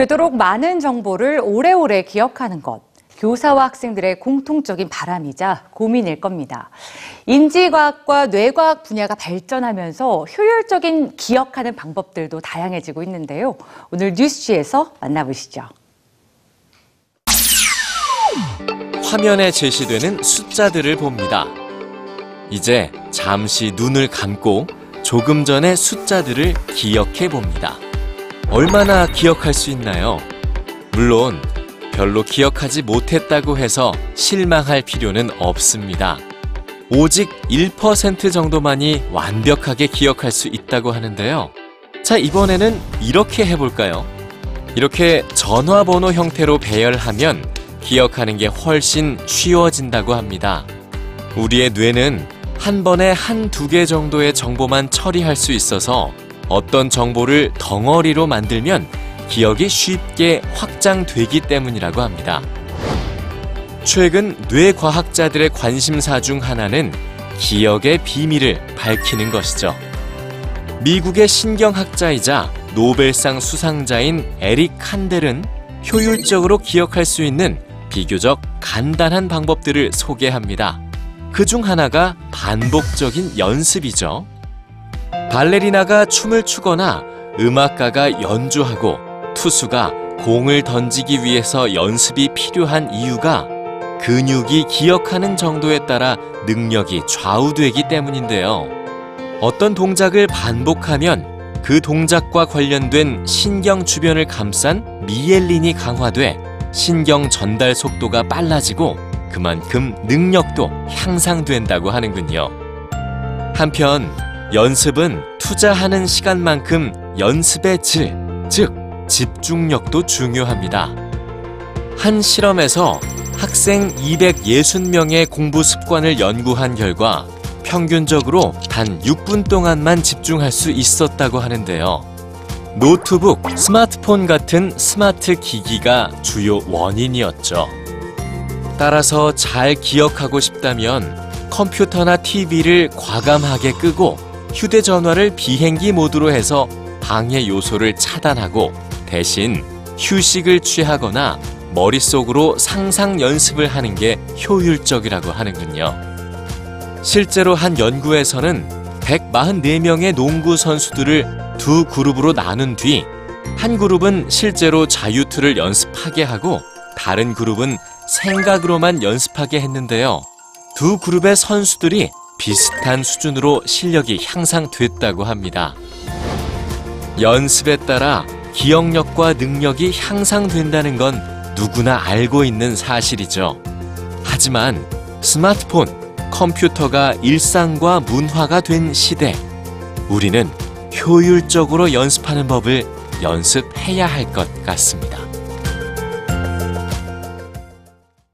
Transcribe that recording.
되도록 많은 정보를 오래오래 기억하는 것. 교사와 학생들의 공통적인 바람이자 고민일 겁니다. 인지과학과 뇌과학 분야가 발전하면서 효율적인 기억하는 방법들도 다양해지고 있는데요. 오늘 뉴스지에서 만나보시죠. 화면에 제시되는 숫자들을 봅니다. 이제 잠시 눈을 감고 조금 전의 숫자들을 기억해 봅니다. 얼마나 기억할 수 있나요? 물론 별로 기억하지 못했다고 해서 실망할 필요는 없습니다. 오직 1% 정도만이 완벽하게 기억할 수 있다고 하는데요. 자, 이번에는 이렇게 해볼까요? 이렇게 전화번호 형태로 배열하면 기억하는 게 훨씬 쉬워진다고 합니다. 우리의 뇌는 한 번에 한 두 개 정도의 정보만 처리할 수 있어서 어떤 정보를 덩어리로 만들면 기억이 쉽게 확장되기 때문이라고 합니다. 최근 뇌과학자들의 관심사 중 하나는 기억의 비밀을 밝히는 것이죠. 미국의 신경학자이자 노벨상 수상자인 에릭 칸델은 효율적으로 기억할 수 있는 비교적 간단한 방법들을 소개합니다. 그 중 하나가 반복적인 연습이죠. 발레리나가 춤을 추거나 음악가가 연주하고 투수가 공을 던지기 위해서 연습이 필요한 이유가 근육이 기억하는 정도에 따라 능력이 좌우되기 때문인데요. 어떤 동작을 반복하면 그 동작과 관련된 신경 주변을 감싼 미엘린이 강화돼 신경 전달 속도가 빨라지고 그만큼 능력도 향상된다고 하는군요. 한편 연습은 투자하는 시간만큼 연습의 질, 즉 집중력도 중요합니다. 한 실험에서 학생 260명의 공부 습관을 연구한 결과 평균적으로 단 6분 동안만 집중할 수 있었다고 하는데요. 노트북, 스마트폰 같은 스마트 기기가 주요 원인이었죠. 따라서 잘 기억하고 싶다면 컴퓨터나 TV를 과감하게 끄고 휴대전화를 비행기 모드로 해서 방해 요소를 차단하고 대신 휴식을 취하거나 머릿속으로 상상 연습을 하는 게 효율적이라고 하는군요. 실제로 한 연구에서는 144명의 농구 선수들을 두 그룹으로 나눈 뒤 한 그룹은 실제로 자유투를 연습하게 하고 다른 그룹은 생각으로만 연습하게 했는데요. 두 그룹의 선수들이 비슷한 수준으로 실력이 향상됐다고 합니다. 연습에 따라 기억력과 능력이 향상된다는 건 누구나 알고 있는 사실이죠. 하지만 스마트폰, 컴퓨터가 일상과 문화가 된 시대, 우리는 효율적으로 연습하는 법을 연습해야 할 것 같습니다.